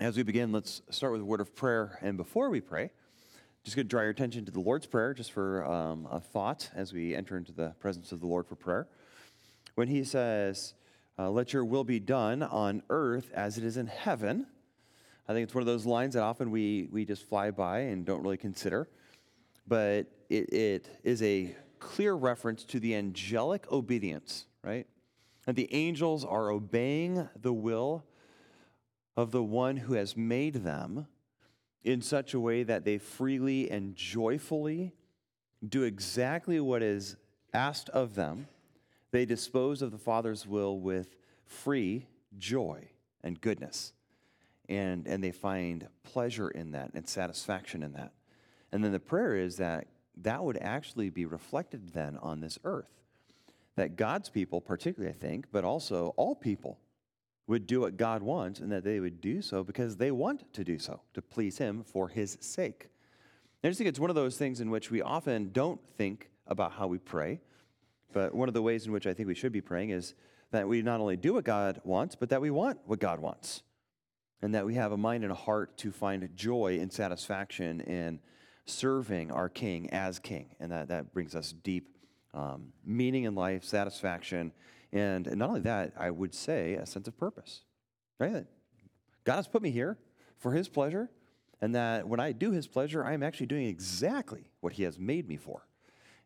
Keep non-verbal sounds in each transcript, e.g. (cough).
As we begin, let's start with a word of prayer. And before we pray, just going to draw your attention to the Lord's Prayer, just for um, a thought as we enter into the presence of the Lord for prayer. When he says, uh, Let your will be done on earth as it is in heaven, I think it's one of those lines that often we, we just fly by and don't really consider. But it, it is a clear reference to the angelic obedience, right? And the angels are obeying the will of the one who has made them in such a way that they freely and joyfully do exactly what is asked of them. They dispose of the Father's will with free joy and goodness. And, and they find pleasure in that and satisfaction in that. And then the prayer is that that would actually be reflected then on this earth. That God's people, particularly, I think, but also all people, would do what God wants and that they would do so because they want to do so, to please Him for His sake. And I just think it's one of those things in which we often don't think about how we pray, but one of the ways in which I think we should be praying is that we not only do what God wants, but that we want what God wants. And that we have a mind and a heart to find joy and satisfaction in serving our King as King. And that, that brings us deep um, meaning in life, satisfaction, and, and not only that, I would say a sense of purpose, right? God has put me here for His pleasure, and that when I do His pleasure, I am actually doing exactly what He has made me for.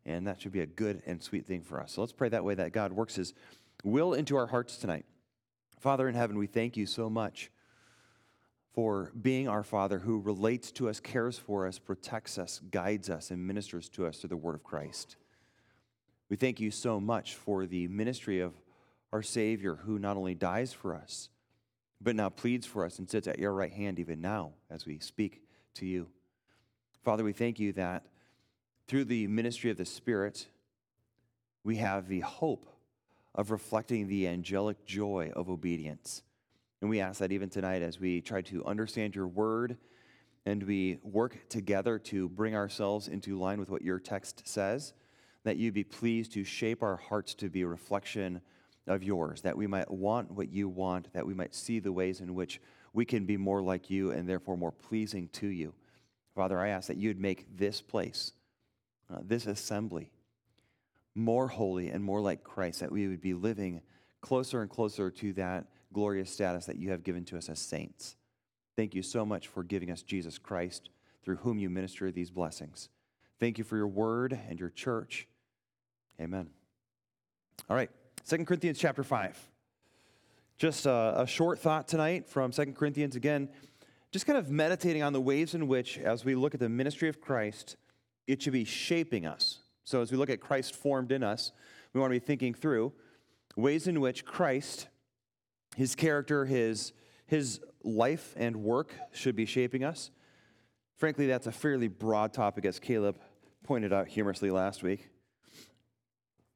And that should be a good and sweet thing for us. So let's pray that way that God works His will into our hearts tonight. Father in heaven, we thank you so much for being our Father who relates to us, cares for us, protects us, guides us, and ministers to us through the Word of Christ. We thank you so much for the ministry of our Savior who not only dies for us, but now pleads for us and sits at your right hand even now as we speak to you. Father, we thank you that through the ministry of the Spirit, we have the hope of reflecting the angelic joy of obedience. And we ask that even tonight as we try to understand your word and we work together to bring ourselves into line with what your text says that you be pleased to shape our hearts to be a reflection of yours, that we might want what you want, that we might see the ways in which we can be more like you and therefore more pleasing to you. Father, I ask that you'd make this place, uh, this assembly, more holy and more like Christ, that we would be living closer and closer to that glorious status that you have given to us as saints. Thank you so much for giving us Jesus Christ, through whom you minister these blessings. Thank you for your word and your church. Amen. All right, Second Corinthians chapter 5. Just a, a short thought tonight from Second Corinthians. Again, just kind of meditating on the ways in which, as we look at the ministry of Christ, it should be shaping us. So, as we look at Christ formed in us, we want to be thinking through ways in which Christ, his character, his, his life and work should be shaping us. Frankly, that's a fairly broad topic, as Caleb pointed out humorously last week.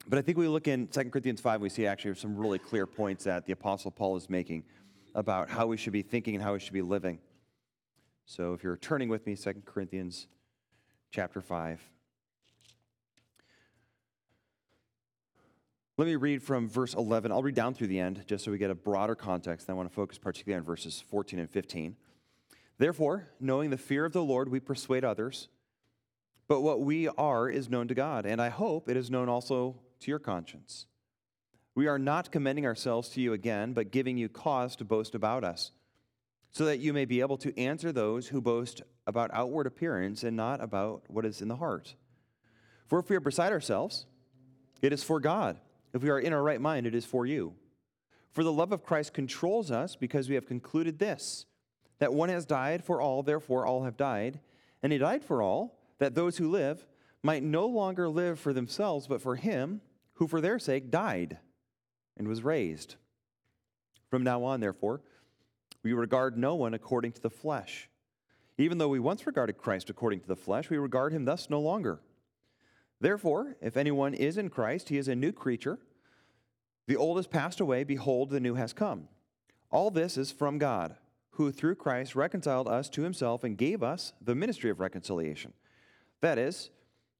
But I think we look in 2 Corinthians 5, we see actually some really clear points that the Apostle Paul is making about how we should be thinking and how we should be living. So if you're turning with me, 2 Corinthians chapter 5. Let me read from verse 11. I'll read down through the end just so we get a broader context. I want to focus particularly on verses 14 and 15. Therefore, knowing the fear of the Lord, we persuade others. But what we are is known to God, and I hope it is known also to your conscience. We are not commending ourselves to you again, but giving you cause to boast about us, so that you may be able to answer those who boast about outward appearance and not about what is in the heart. For if we are beside ourselves, it is for God. If we are in our right mind, it is for you. For the love of Christ controls us because we have concluded this that one has died for all, therefore all have died. And he died for all, that those who live might no longer live for themselves, but for him who for their sake died and was raised. From now on, therefore, we regard no one according to the flesh. Even though we once regarded Christ according to the flesh, we regard him thus no longer. Therefore, if anyone is in Christ, he is a new creature. The old has passed away, behold, the new has come. All this is from God, who through Christ reconciled us to himself and gave us the ministry of reconciliation. That is,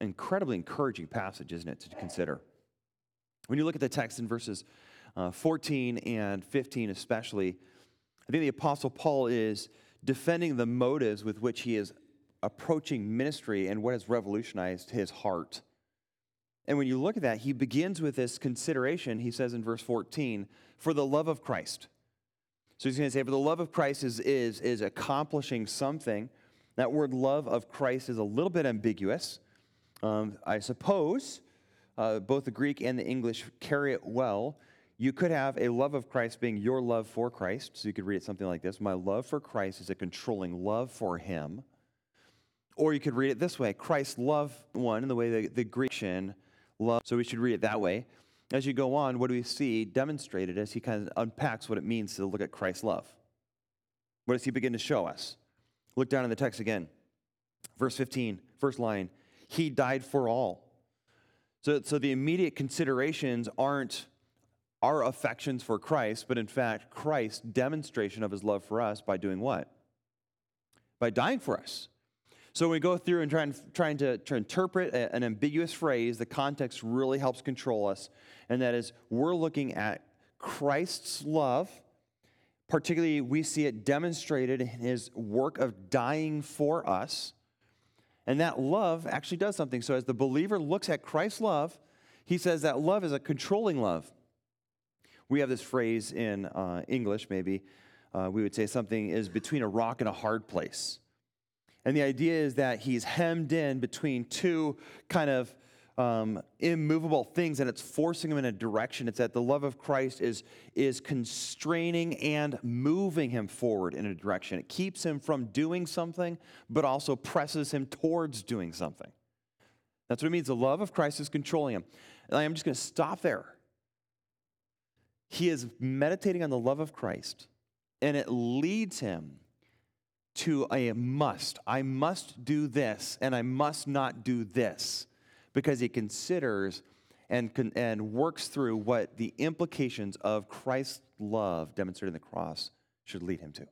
incredibly encouraging passage, isn't it, to consider? When you look at the text in verses uh, 14 and 15, especially, I think the Apostle Paul is defending the motives with which he is approaching ministry and what has revolutionized his heart. And when you look at that, he begins with this consideration. He says in verse 14, for the love of Christ. So he's going to say, for the love of Christ is, is, is accomplishing something. That word love of Christ is a little bit ambiguous. Um, I suppose uh, both the Greek and the English carry it well. You could have a love of Christ being your love for Christ. So you could read it something like this My love for Christ is a controlling love for him. Or you could read it this way Christ loved one in the way the, the Greek love. So we should read it that way. As you go on, what do we see demonstrated as he kind of unpacks what it means to look at Christ's love? What does he begin to show us? Look down in the text again. Verse 15, first line He died for all. So, so the immediate considerations aren't our affections for Christ, but in fact, Christ's demonstration of his love for us by doing what? By dying for us. So when we go through and trying, trying to, to interpret a, an ambiguous phrase, the context really helps control us. And that is, we're looking at Christ's love. Particularly, we see it demonstrated in his work of dying for us. And that love actually does something. So, as the believer looks at Christ's love, he says that love is a controlling love. We have this phrase in uh, English, maybe. Uh, we would say something is between a rock and a hard place. And the idea is that he's hemmed in between two kind of um, immovable things and it's forcing him in a direction. It's that the love of Christ is, is constraining and moving him forward in a direction. It keeps him from doing something, but also presses him towards doing something. That's what it means. The love of Christ is controlling him. And I'm just going to stop there. He is meditating on the love of Christ, and it leads him to a must. I must do this, and I must not do this, because he considers and, and works through what the implications of Christ's love demonstrated in the cross should lead him to.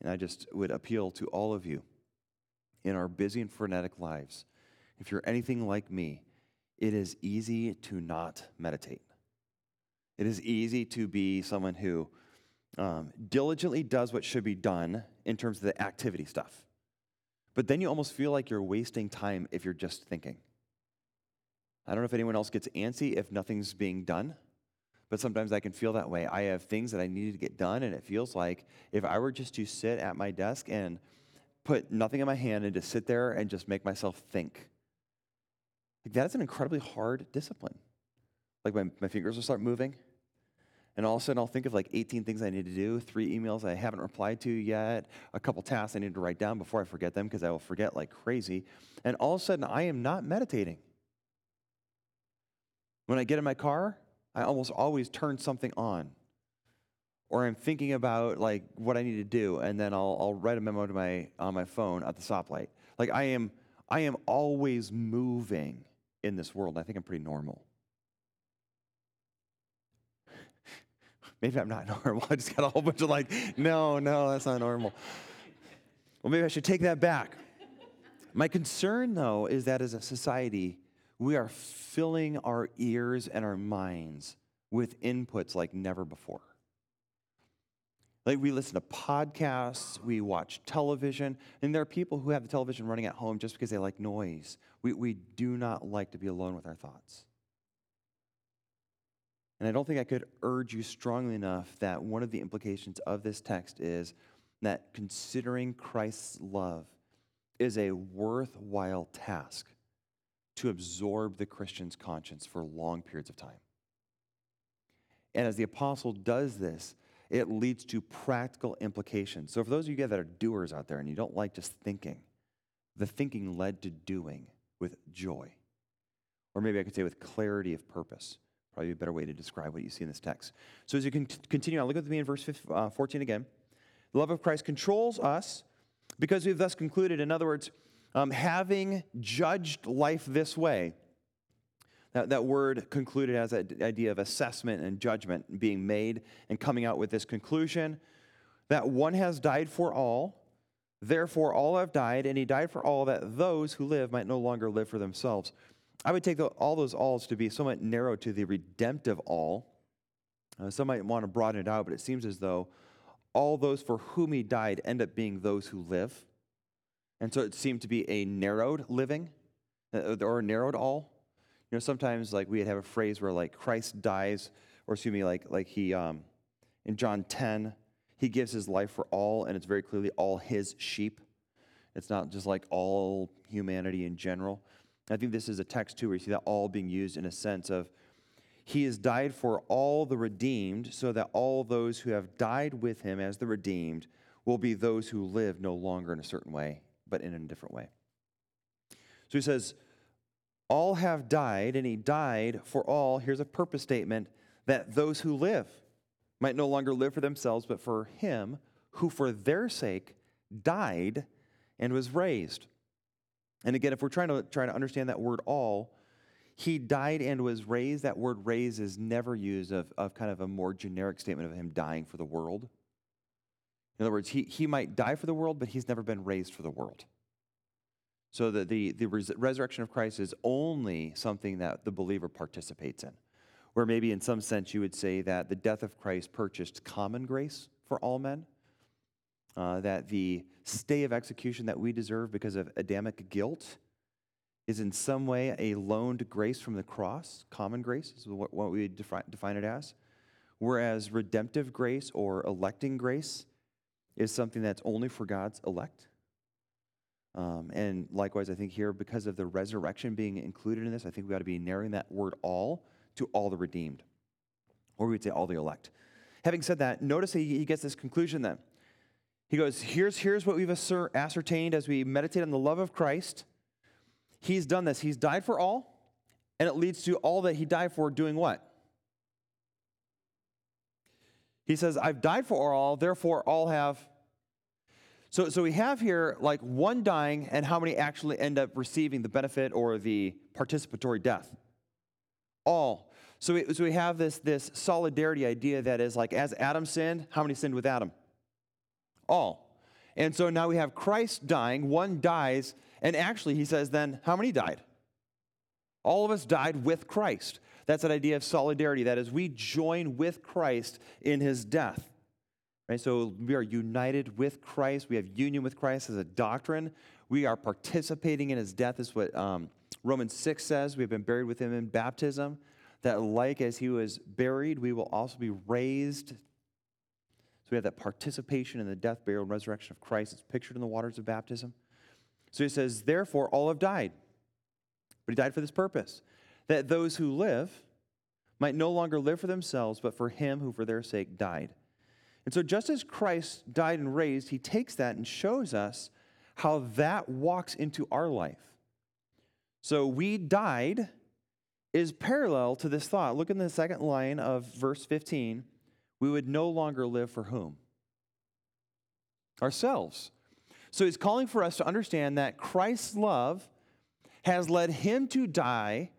And I just would appeal to all of you in our busy and frenetic lives. If you're anything like me, it is easy to not meditate. It is easy to be someone who um, diligently does what should be done in terms of the activity stuff. But then you almost feel like you're wasting time if you're just thinking. I don't know if anyone else gets antsy if nothing's being done, but sometimes I can feel that way. I have things that I need to get done, and it feels like if I were just to sit at my desk and put nothing in my hand and just sit there and just make myself think, like that is an incredibly hard discipline. Like my, my fingers will start moving, and all of a sudden, I'll think of like 18 things I need to do, three emails I haven't replied to yet, a couple tasks I need to write down before I forget them because I will forget like crazy. And all of a sudden, I am not meditating. When I get in my car, I almost always turn something on. Or I'm thinking about like what I need to do, and then I'll, I'll write a memo to my, on my phone at the stoplight. Like I am, I am always moving in this world. I think I'm pretty normal. (laughs) maybe I'm not (laughs) normal. I just got a whole bunch of like, no, no, that's not normal. Well, maybe I should take that back. My concern, though, is that as a society, we are filling our ears and our minds with inputs like never before. Like we listen to podcasts, we watch television, and there are people who have the television running at home just because they like noise. We, we do not like to be alone with our thoughts. And I don't think I could urge you strongly enough that one of the implications of this text is that considering Christ's love is a worthwhile task to absorb the Christian's conscience for long periods of time. And as the apostle does this, it leads to practical implications. So, for those of you that are doers out there and you don't like just thinking, the thinking led to doing with joy. Or maybe I could say with clarity of purpose. Probably a better way to describe what you see in this text. So as you can continue on, look with me in verse uh, 14 again. The love of Christ controls us Because we've thus concluded, in other words, um, having judged life this way, that, that word concluded as that idea of assessment and judgment being made and coming out with this conclusion that one has died for all, therefore all have died, and he died for all that those who live might no longer live for themselves. I would take the, all those alls to be somewhat narrow to the redemptive all. Uh, some might want to broaden it out, but it seems as though all those for whom he died end up being those who live. And so it seemed to be a narrowed living uh, or a narrowed all. You know, sometimes like we'd have a phrase where like Christ dies, or excuse me, like like he um, in John 10, he gives his life for all, and it's very clearly all his sheep. It's not just like all humanity in general. I think this is a text too where you see that all being used in a sense of he has died for all the redeemed, so that all those who have died with him as the redeemed will be those who live no longer in a certain way, but in a different way. So he says, all have died, and he died for all. Here's a purpose statement that those who live might no longer live for themselves, but for him who for their sake died and was raised. And again, if we're trying to try to understand that word all, he died and was raised. That word raised is never used of, of kind of a more generic statement of him dying for the world. In other words, he, he might die for the world, but he's never been raised for the world. So the, the, res- resurrection of Christ is only something that the believer participates in. Where maybe in some sense you would say that the death of Christ purchased common grace for all men, uh, that the stay of execution that we deserve because of Adamic guilt is in some way a loaned grace from the cross. Common grace is what, what we define, define it as. Whereas redemptive grace or electing grace is something that's only for God's elect. Um, and likewise, I think here, because of the resurrection being included in this, I think we ought to be narrowing that word all to all the redeemed, or we would say all the elect. Having said that, notice he, he gets this conclusion then. He goes, here's, here's what we've ascertained as we meditate on the love of Christ. He's done this. He's died for all, and it leads to all that he died for doing what? He says, I've died for all, therefore all have so, so we have here like one dying, and how many actually end up receiving the benefit or the participatory death? All. So we, so we have this, this solidarity idea that is like as Adam sinned, how many sinned with Adam? All. And so now we have Christ dying, one dies, and actually he says then, how many died? All of us died with Christ. That's that idea of solidarity. That is, we join with Christ in his death. Right? So we are united with Christ. We have union with Christ as a doctrine. We are participating in his death, is what um, Romans 6 says. We have been buried with him in baptism. That, like as he was buried, we will also be raised. So we have that participation in the death, burial, and resurrection of Christ. It's pictured in the waters of baptism. So he says, Therefore, all have died. But he died for this purpose that those who live might no longer live for themselves, but for him who for their sake died and so, just as Christ died and raised, he takes that and shows us how that walks into our life. So, we died is parallel to this thought. Look in the second line of verse 15. We would no longer live for whom? Ourselves. So, he's calling for us to understand that Christ's love has led him to die.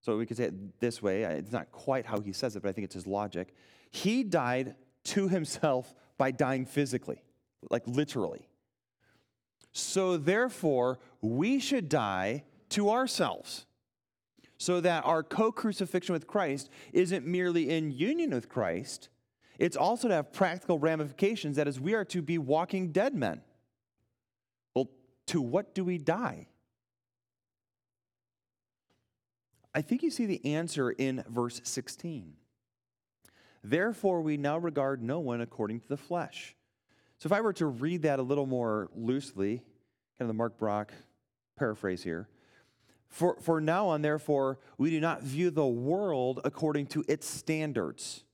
So, we could say it this way. It's not quite how he says it, but I think it's his logic. He died to himself by dying physically, like literally. So therefore, we should die to ourselves so that our co crucifixion with Christ isn't merely in union with Christ, it's also to have practical ramifications. That is, we are to be walking dead men. Well, to what do we die? I think you see the answer in verse 16. Therefore, we now regard no one according to the flesh. So, if I were to read that a little more loosely, kind of the Mark Brock paraphrase here, for, for now on, therefore, we do not view the world according to its standards.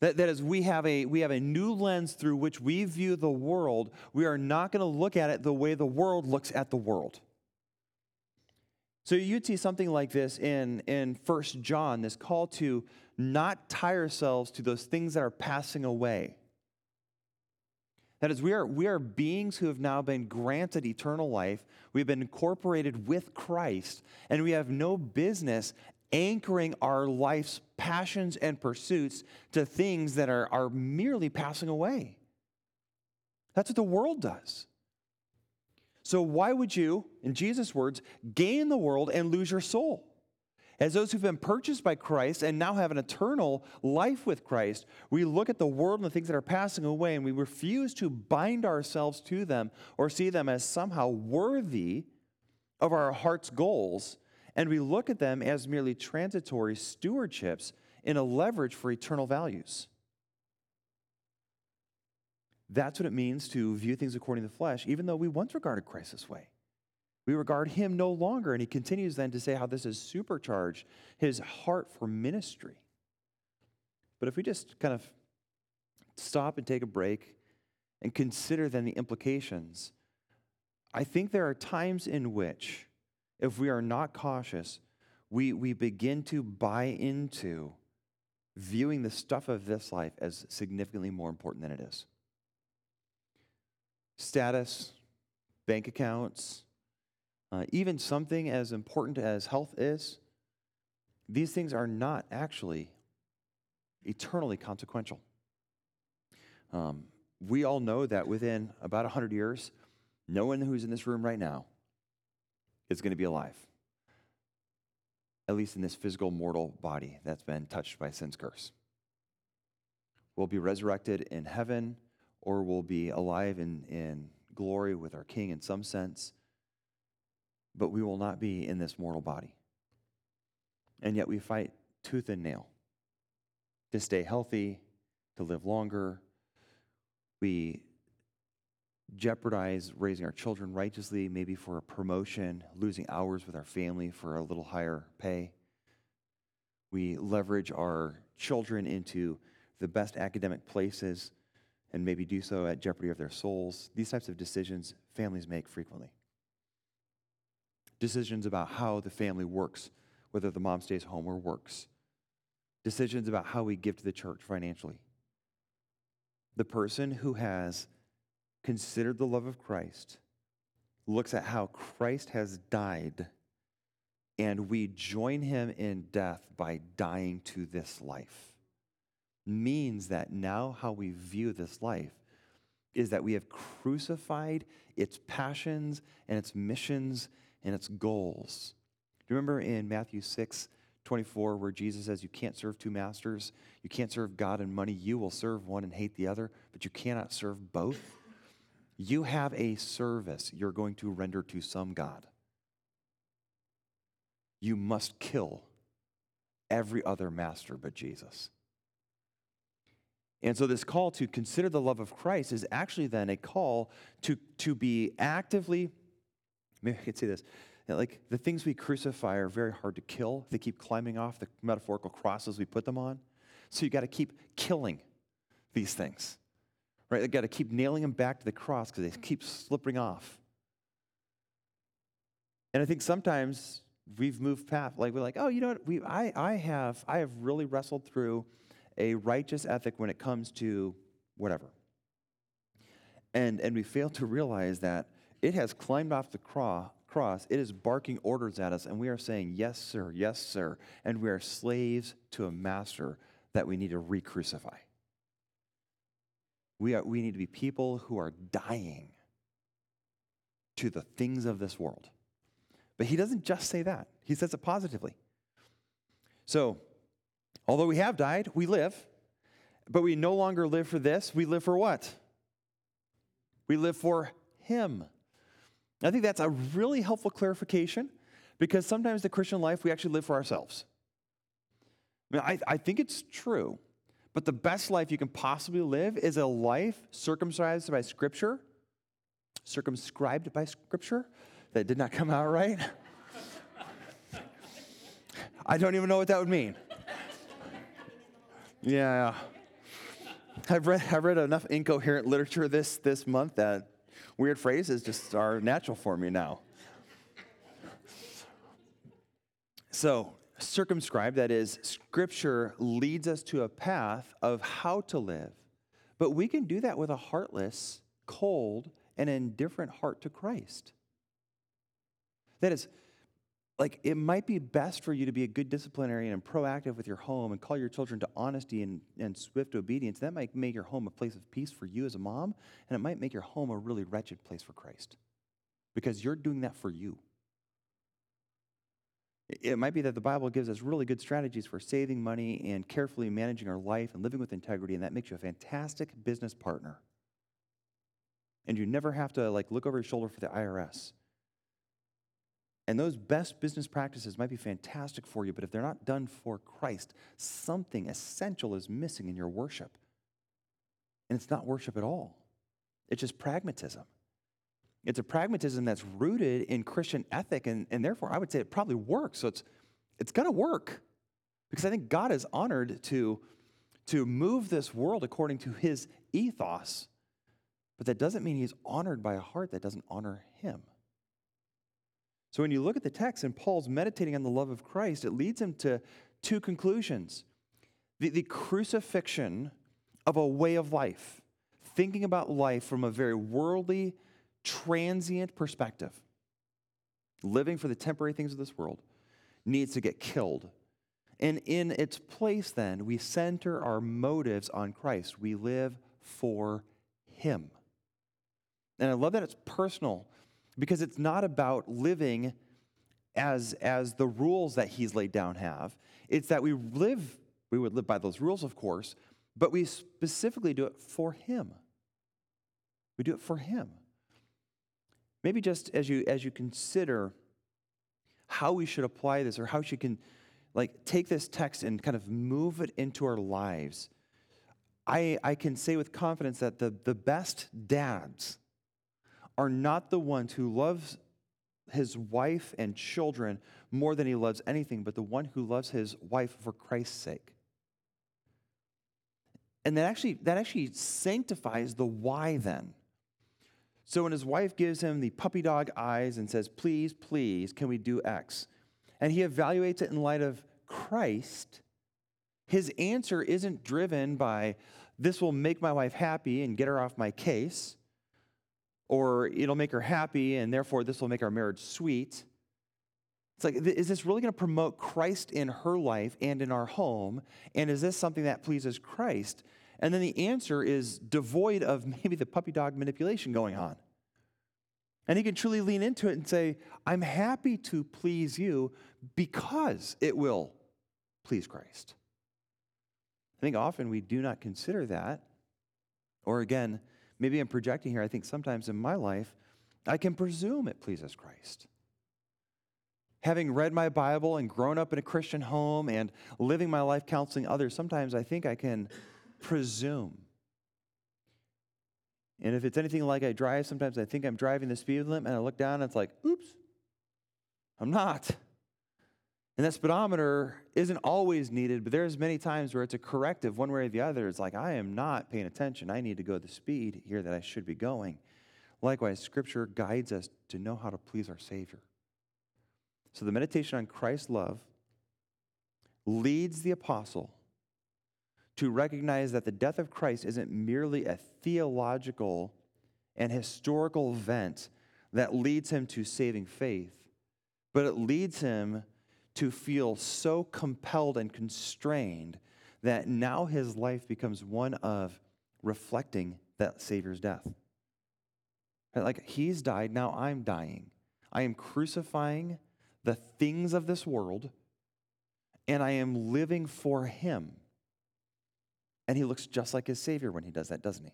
That, that is, we have, a, we have a new lens through which we view the world. We are not going to look at it the way the world looks at the world. So you'd see something like this in, in 1 John, this call to not tie ourselves to those things that are passing away. That is, we are, we are beings who have now been granted eternal life. We've been incorporated with Christ, and we have no business anchoring our life's passions and pursuits to things that are, are merely passing away. That's what the world does. So, why would you, in Jesus' words, gain the world and lose your soul? As those who've been purchased by Christ and now have an eternal life with Christ, we look at the world and the things that are passing away and we refuse to bind ourselves to them or see them as somehow worthy of our heart's goals. And we look at them as merely transitory stewardships in a leverage for eternal values. That's what it means to view things according to the flesh, even though we once regarded Christ this way. We regard him no longer. And he continues then to say how this has supercharged his heart for ministry. But if we just kind of stop and take a break and consider then the implications, I think there are times in which, if we are not cautious, we, we begin to buy into viewing the stuff of this life as significantly more important than it is. Status, bank accounts, uh, even something as important as health is, these things are not actually eternally consequential. Um, we all know that within about 100 years, no one who's in this room right now is going to be alive, at least in this physical mortal body that's been touched by sin's curse. We'll be resurrected in heaven, or we'll be alive in, in glory with our King in some sense but we will not be in this mortal body. And yet we fight tooth and nail to stay healthy, to live longer. We jeopardize raising our children righteously, maybe for a promotion, losing hours with our family for a little higher pay. We leverage our children into the best academic places and maybe do so at jeopardy of their souls. These types of decisions families make frequently decisions about how the family works, whether the mom stays home or works, decisions about how we give to the church financially. The person who has considered the love of Christ looks at how Christ has died, and we join him in death by dying to this life. Means that now how we view this life is that we have crucified its passions and its missions and its goals. Do you remember in Matthew 6 24, where Jesus says, You can't serve two masters? You can't serve God and money. You will serve one and hate the other, but you cannot serve both. You have a service you're going to render to some God. You must kill every other master but Jesus. And so, this call to consider the love of Christ is actually then a call to, to be actively Maybe I could say this. like the things we crucify are very hard to kill. They keep climbing off the metaphorical crosses we put them on. So you got to keep killing these things. Right? You got to keep nailing them back to the cross because they keep slipping off. And I think sometimes we've moved past, like we're like, oh, you know what? We, I, I have, I have really wrestled through a righteous ethic when it comes to whatever. And, and we fail to realize that it has climbed off the cross. It is barking orders at us, and we are saying, Yes, sir, yes, sir. And we are slaves to a master that we need to re crucify. We, are, we need to be people who are dying to the things of this world. But he doesn't just say that, he says it positively. So, although we have died, we live, but we no longer live for this. We live for what? We live for him. I think that's a really helpful clarification because sometimes the Christian life we actually live for ourselves. I mean, I, I think it's true, but the best life you can possibly live is a life circumcised by Scripture, circumscribed by Scripture. That did not come out right. (laughs) I don't even know what that would mean. Yeah. I've read, I've read enough incoherent literature this, this month that weird phrases just are natural for me now. So, circumscribed, that is, scripture leads us to a path of how to live. But we can do that with a heartless cold, and indifferent heart to Christ. That is, like, it might be best for you to be a good disciplinarian and proactive with your home and call your children to honesty and, and swift obedience. That might make your home a place of peace for you as a mom, and it might make your home a really wretched place for Christ because you're doing that for you. It might be that the Bible gives us really good strategies for saving money and carefully managing our life and living with integrity, and that makes you a fantastic business partner. And you never have to like look over your shoulder for the IRS. And those best business practices might be fantastic for you, but if they're not done for Christ, something essential is missing in your worship. And it's not worship at all, it's just pragmatism. It's a pragmatism that's rooted in Christian ethic, and, and therefore I would say it probably works. So it's, it's going to work because I think God is honored to, to move this world according to his ethos, but that doesn't mean he's honored by a heart that doesn't honor him. So when you look at the text and Paul's meditating on the love of Christ, it leads him to two conclusions the, the crucifixion of a way of life, thinking about life from a very worldly, transient perspective, living for the temporary things of this world, needs to get killed. And in its place, then, we center our motives on Christ. We live for Him. And I love that it's personal because it's not about living as, as the rules that He's laid down have. It's that we live, we would live by those rules, of course, but we specifically do it for Him. We do it for Him. Maybe just as you as you consider how we should apply this or how she can like take this text and kind of move it into our lives. I, I can say with confidence that the, the best dads are not the ones who loves his wife and children more than he loves anything, but the one who loves his wife for Christ's sake. And that actually that actually sanctifies the why then. So when his wife gives him the puppy dog eyes and says, Please, please, can we do X? And he evaluates it in light of Christ, his answer isn't driven by, This will make my wife happy and get her off my case, or it'll make her happy and therefore this will make our marriage sweet. It's like, is this really going to promote Christ in her life and in our home? And is this something that pleases Christ? And then the answer is devoid of (laughs) maybe the puppy dog manipulation going on. And he can truly lean into it and say, I'm happy to please you because it will please Christ. I think often we do not consider that. Or again, maybe I'm projecting here. I think sometimes in my life, I can presume it pleases Christ. Having read my Bible and grown up in a Christian home and living my life counseling others, sometimes I think I can presume. And if it's anything like I drive, sometimes I think I'm driving the speed limit and I look down and it's like, oops, I'm not. And that speedometer isn't always needed, but there's many times where it's a corrective one way or the other. It's like, I am not paying attention. I need to go the speed here that I should be going. Likewise, Scripture guides us to know how to please our Savior. So the meditation on Christ's love leads the apostle to recognize that the death of Christ isn't merely a theological and historical event that leads him to saving faith, but it leads him to feel so compelled and constrained that now his life becomes one of reflecting that Savior's death. Like he's died, now I'm dying. I am crucifying the things of this world, and I am living for him. And he looks just like his Savior when he does that, doesn't he?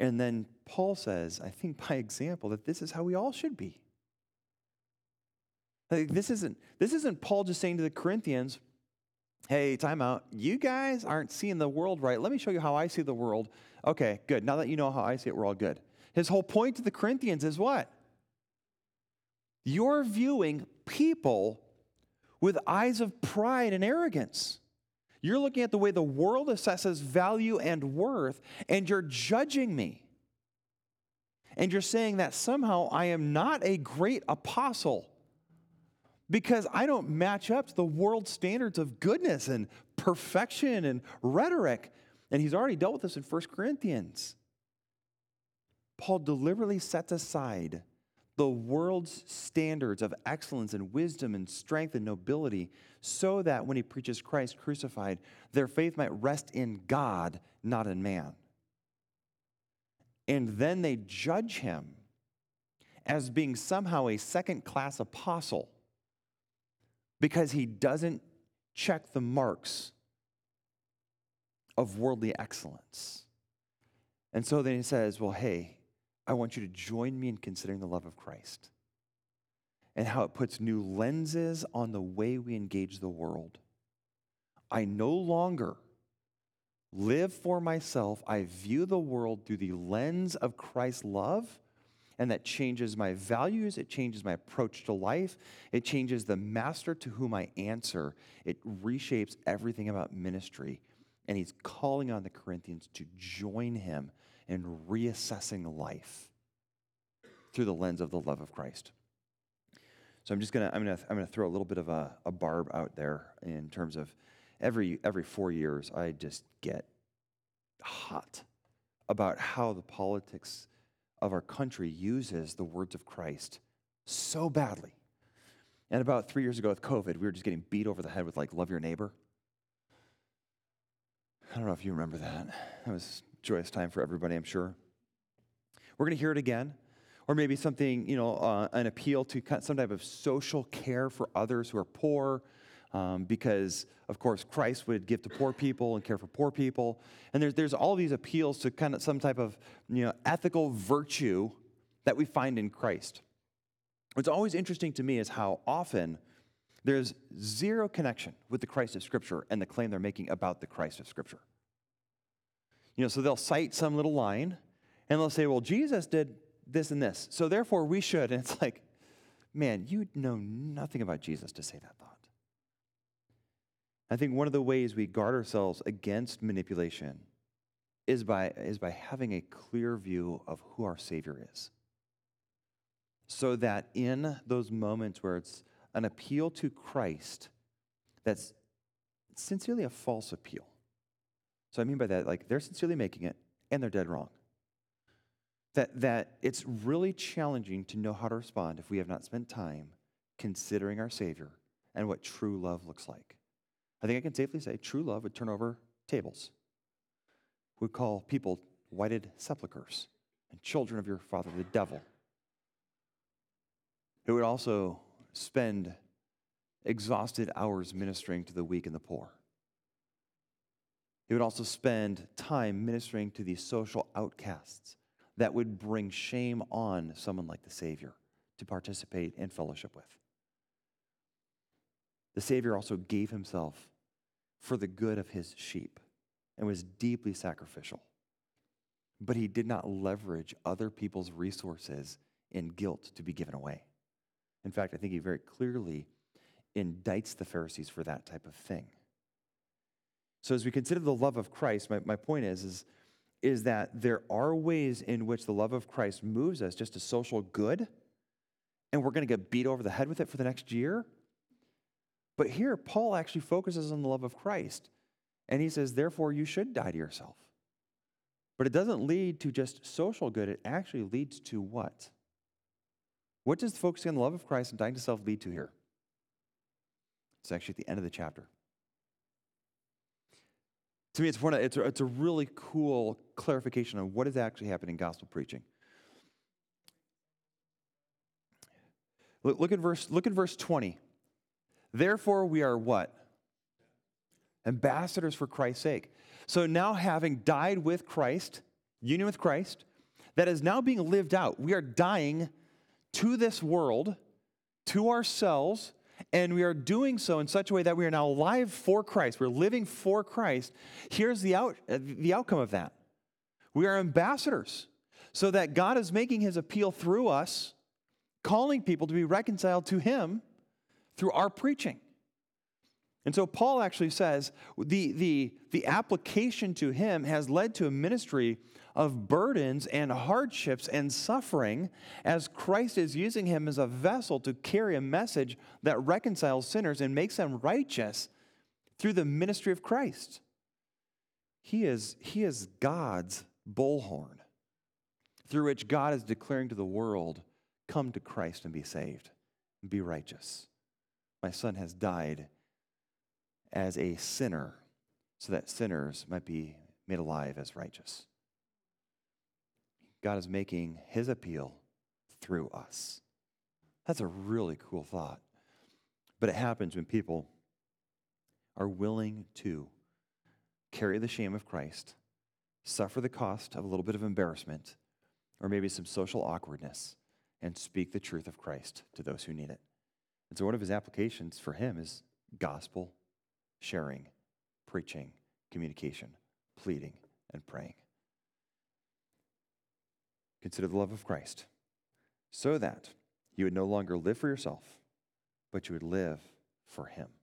And then Paul says, I think by example, that this is how we all should be. Like, this, isn't, this isn't Paul just saying to the Corinthians, hey, time out. You guys aren't seeing the world right. Let me show you how I see the world. Okay, good. Now that you know how I see it, we're all good. His whole point to the Corinthians is what? You're viewing people with eyes of pride and arrogance. You're looking at the way the world assesses value and worth, and you're judging me. And you're saying that somehow I am not a great apostle because I don't match up to the world standards of goodness and perfection and rhetoric. And he's already dealt with this in 1 Corinthians. Paul deliberately sets aside the world's standards of excellence and wisdom and strength and nobility so that when he preaches Christ crucified, their faith might rest in God, not in man. And then they judge him as being somehow a second class apostle because he doesn't check the marks of worldly excellence. And so then he says, Well, hey, I want you to join me in considering the love of Christ and how it puts new lenses on the way we engage the world. I no longer live for myself, I view the world through the lens of Christ's love. And that changes my values. It changes my approach to life. It changes the master to whom I answer. It reshapes everything about ministry. And he's calling on the Corinthians to join him in reassessing life through the lens of the love of Christ. So I'm just gonna I'm gonna I'm gonna throw a little bit of a, a barb out there in terms of every every four years I just get hot about how the politics of our country uses the words of Christ so badly. And about three years ago with COVID, we were just getting beat over the head with like love your neighbor. I don't know if you remember that. That was joyous time for everybody, I'm sure. We're going to hear it again. Or maybe something, you know, uh, an appeal to some type of social care for others who are poor, um, because, of course, Christ would give to poor people and care for poor people. And there's, there's all these appeals to kind of some type of, you know, ethical virtue that we find in Christ. What's always interesting to me is how often there's zero connection with the Christ of Scripture and the claim they're making about the Christ of Scripture. You know, so they'll cite some little line and they'll say, well, Jesus did this and this, so therefore we should. And it's like, man, you know nothing about Jesus to say that thought. I think one of the ways we guard ourselves against manipulation is by, is by having a clear view of who our Savior is. So that in those moments where it's an appeal to Christ that's sincerely a false appeal, so I mean by that, like they're sincerely making it and they're dead wrong. That, that it's really challenging to know how to respond if we have not spent time considering our Savior and what true love looks like. I think I can safely say true love would turn over tables, would call people whited sepulchres and children of your father, the devil. It would also spend exhausted hours ministering to the weak and the poor. He would also spend time ministering to these social outcasts that would bring shame on someone like the Savior to participate in fellowship with. The Savior also gave himself for the good of his sheep and was deeply sacrificial. But he did not leverage other people's resources in guilt to be given away. In fact, I think he very clearly indicts the Pharisees for that type of thing. So as we consider the love of Christ, my, my point is, is, is that there are ways in which the love of Christ moves us just to social good, and we're going to get beat over the head with it for the next year. But here, Paul actually focuses on the love of Christ, and he says, therefore, you should die to yourself. But it doesn't lead to just social good, it actually leads to what? What does focusing on the love of Christ and dying to self lead to here? It's actually at the end of the chapter to me, it's, one of, it's, a, it's a really cool clarification of what is actually happening in gospel preaching. Look, look, at verse, look at verse 20. Therefore, we are what? Ambassadors for Christ's sake. So now, having died with Christ, union with Christ, that is now being lived out. We are dying to this world, to ourselves, and we are doing so in such a way that we are now alive for Christ. We're living for Christ. Here's the, out, uh, the outcome of that we are ambassadors, so that God is making his appeal through us, calling people to be reconciled to him through our preaching. And so Paul actually says the, the, the application to him has led to a ministry of burdens and hardships and suffering as Christ is using him as a vessel to carry a message that reconciles sinners and makes them righteous through the ministry of Christ. He is, he is God's bullhorn through which God is declaring to the world, Come to Christ and be saved, and be righteous. My son has died as a sinner so that sinners might be made alive as righteous. God is making his appeal through us. That's a really cool thought. But it happens when people are willing to carry the shame of Christ, suffer the cost of a little bit of embarrassment, or maybe some social awkwardness, and speak the truth of Christ to those who need it. And so, one of his applications for him is gospel sharing, preaching, communication, pleading, and praying. Consider the love of Christ so that you would no longer live for yourself, but you would live for him.